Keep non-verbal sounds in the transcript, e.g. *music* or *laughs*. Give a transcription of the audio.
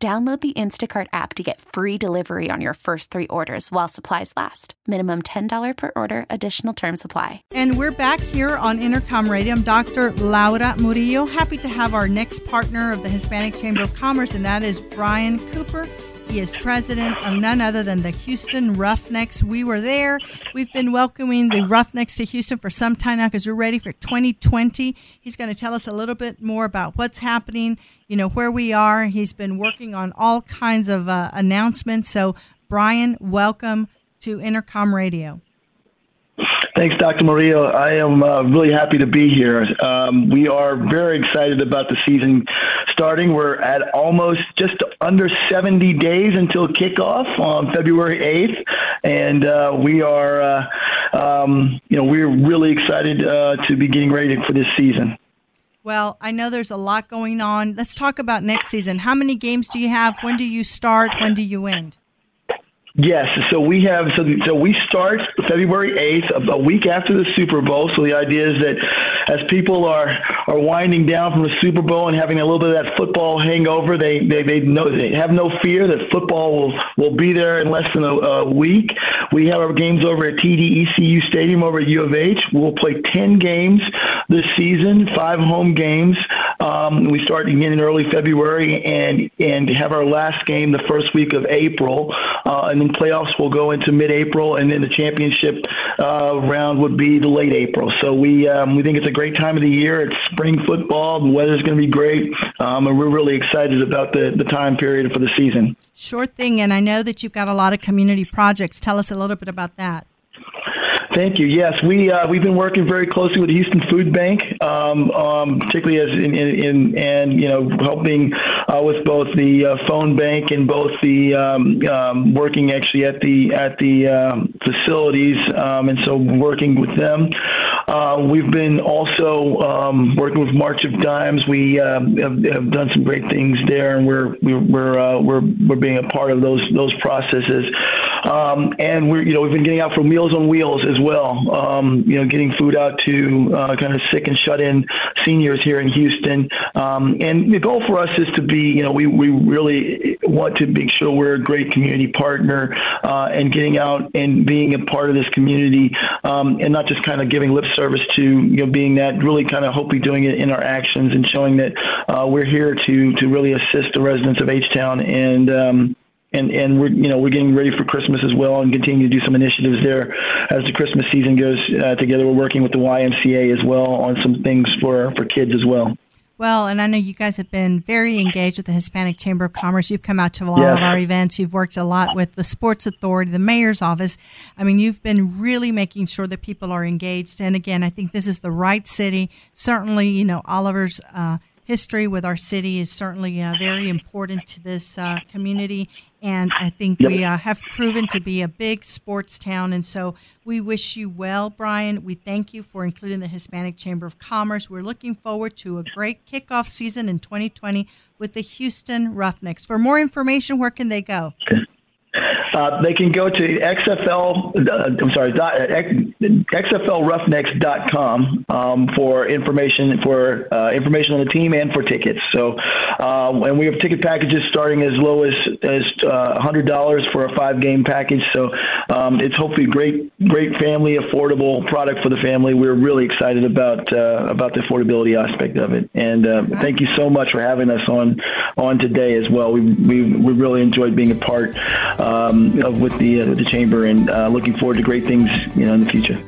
Download the Instacart app to get free delivery on your first three orders while supplies last. Minimum $10 per order, additional term supply. And we're back here on Intercom Radio. I'm Dr. Laura Murillo. Happy to have our next partner of the Hispanic Chamber of Commerce, and that is Brian Cooper. He is president of none other than the Houston Roughnecks. We were there. We've been welcoming the Roughnecks to Houston for some time now because we're ready for 2020. He's going to tell us a little bit more about what's happening, you know, where we are. He's been working on all kinds of uh, announcements. So, Brian, welcome to Intercom Radio. Thanks, Dr. Maria. I am uh, really happy to be here. Um, we are very excited about the season starting. We're at almost just under 70 days until kickoff on February 8th, and uh, we are, uh, um, you know, we're really excited uh, to be getting ready for this season. Well, I know there's a lot going on. Let's talk about next season. How many games do you have? When do you start? When do you end? Yes, so we have so, so we start February eighth, a, a week after the Super Bowl. So the idea is that as people are are winding down from the Super Bowl and having a little bit of that football hangover, they they they, know, they have no fear that football will will be there in less than a, a week. We have our games over at TDECU Stadium over at U of H. We'll play ten games this season, five home games. Um, we start again in early February and and have our last game the first week of April, uh, and playoffs will go into mid-April, and then the championship uh, round would be the late April. So we um, we think it's a great time of the year. It's spring football. The weather's going to be great, um, and we're really excited about the the time period for the season. Sure thing, and I know that you've got a lot of community projects. Tell us a little bit about that. Thank you. Yes, we uh, we've been working very closely with the Houston Food Bank, um, um, particularly as in, in, in, and you know helping uh, with both the uh, phone bank and both the um, um working actually at the at the um, facilities, um, and so working with them. Uh, we've been also working with March of Dimes. We have, have, done some great things there, and we're we're we're uh, we're, we're being a part of those those processes. And we're you know we've been getting out for Meals on Wheels as well. Um, you know, getting food out to uh, kind of sick and shut in seniors here in Houston. Um, and the goal for us is to be, you know, we, we really want to make sure we're a great community partner uh, and getting out and being a part of this community um, and not just kind of giving lip service to, you know, being that really kind of hopefully doing it in our actions and showing that uh, we're here to, to really assist the residents of H-Town and, um, and and we're you know we're getting ready for Christmas as well and continue to do some initiatives there as the Christmas season goes uh, together. We're working with the YMCA as well on some things for for kids as well. Well, and I know you guys have been very engaged with the Hispanic Chamber of Commerce. You've come out to a lot yes. of our events. You've worked a lot with the Sports Authority, the mayor's office. I mean, you've been really making sure that people are engaged. And again, I think this is the right city. Certainly, you know, Oilers'. Uh, history with our city is certainly uh, very important to this uh, community. And I think we uh, have proven to be a big sports town. And so we wish you well, Brian. We thank you for including the Hispanic Chamber of Commerce. We're looking forward to a great kickoff season in 2020 with the Houston Roughnecks. For more information, where can they go? *laughs* Uh, they can go to XFL. Uh, I'm sorry, dot, uh, XFLRoughnecks.com um, for information for uh, information on the team and for tickets. So, uh, and we have ticket packages starting as low as as $100 uh, for a five game package. So, um, it's hopefully great, great family affordable product for the family. We're really excited about about the affordability aspect of it. And thank you so much for having us on on today as well. We we we really enjoyed being a part um, with the uh, the chamber, and uh, looking forward to great things you know in the future.